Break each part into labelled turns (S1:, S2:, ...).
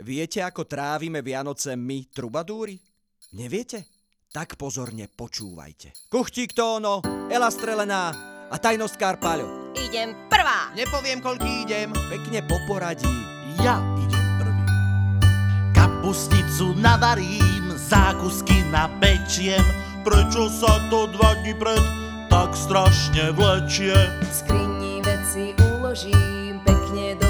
S1: Viete, ako trávime Vianoce my, trubadúri? Neviete? Tak pozorne počúvajte. Kuchtík Tóno, Ela Strelená a tajnostkár Paľo.
S2: Idem prvá.
S3: Nepoviem, koľký idem.
S1: Pekne po poradí.
S4: Ja idem prvý. Kapustnicu navarím, zákusky napečiem. Prečo sa to dva dní pred tak strašne vlečie?
S5: V skrini veci uložím pekne do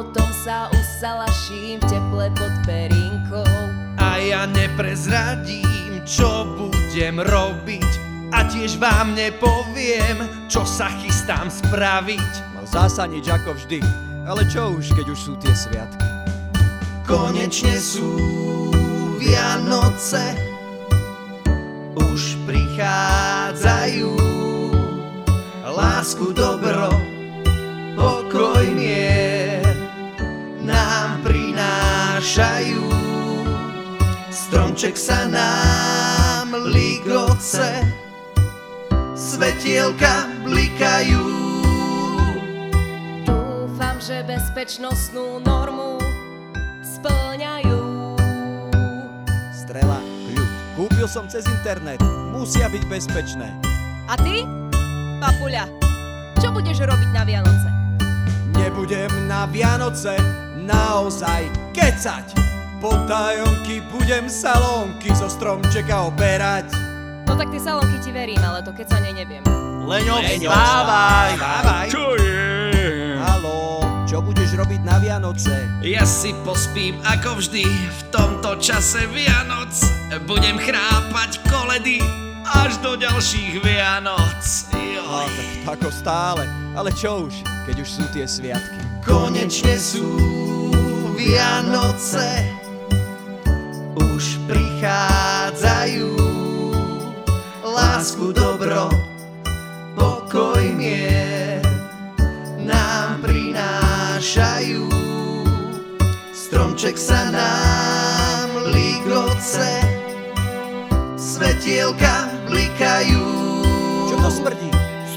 S5: potom sa usalaším v teple pod perinkou.
S3: A ja neprezradím, čo budem robiť. A tiež vám nepoviem, čo sa chystám spraviť.
S1: No zasa nič ako vždy. Ale čo už, keď už sú tie sviatky?
S3: Konečne sú Vianoce, už prichádzajú. Lásku, dobro, prinášajú. Stromček sa nám ligoce, svetielka blikajú.
S5: Dúfam, že bezpečnostnú normu splňajú.
S1: Strela, kľud. Kúpil som cez internet. Musia byť bezpečné.
S2: A ty? Papuľa, čo budeš robiť na Vianoce?
S1: Nebudem na Vianoce naozaj kecať. Po tajomky budem salónky zo stromčeka oberať.
S2: No tak tie salónky ti verím, ale to keď sa ne neviem.
S3: Leňo,
S4: vstávaj!
S3: Dávaj.
S6: Čo je?
S1: Haló, čo budeš robiť na Vianoce?
S7: Ja si pospím ako vždy v tomto čase Vianoc. Budem chrápať koledy až do ďalších Vianoc.
S1: No,
S7: Joj.
S1: tak ako stále. Ale čo už, keď už sú tie sviatky?
S3: Konečne sú Vianoce, už prichádzajú. Lásku, dobro, pokoj, mier nám prinášajú. Stromček sa nám ligoce, svetielka blikajú.
S1: Čo to smrdí?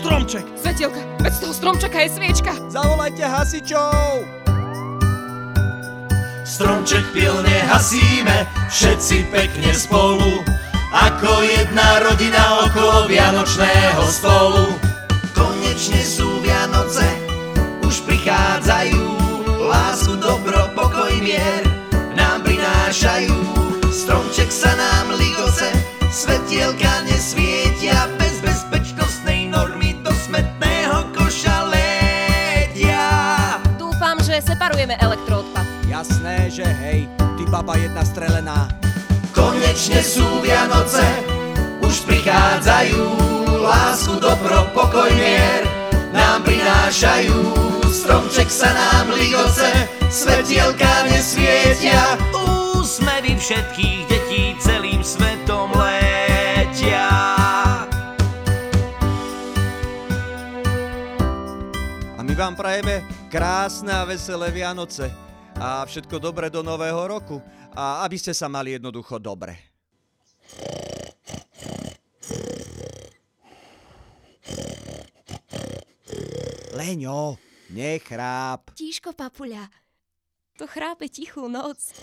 S3: Stromček!
S2: Svetielka, veď z toho stromčeka je sviečka.
S1: Zavolajte hasičov!
S4: Stromček pilne hasíme, všetci pekne spolu, ako jedna rodina okolo Vianočného stolu.
S3: Konečne sú Vianoce, už prichádzajú. Lásku, dobro, pokoj, mier nám prinášajú. Stromček sa nám ligoce, svetielka nesvietia. Bez bezpečnostnej normy do smetného koša letia.
S2: Dúfam, že separujeme elektroodpad.
S1: Jasné, že hej, ty baba jedna strelená.
S3: Konečne sú Vianoce, už prichádzajú. Lásku, dobro, pokoj, mier nám prinášajú. Stromček sa nám ligoce, svetielka nesvietia.
S7: Úsmevy všetkých detí celým svetom letia.
S1: A my vám prajeme krásne a veselé Vianoce. A všetko dobré do nového roku. A aby ste sa mali jednoducho dobre. Leňo, nechráp.
S2: Tíško, papuľa, to chrápe tichú noc.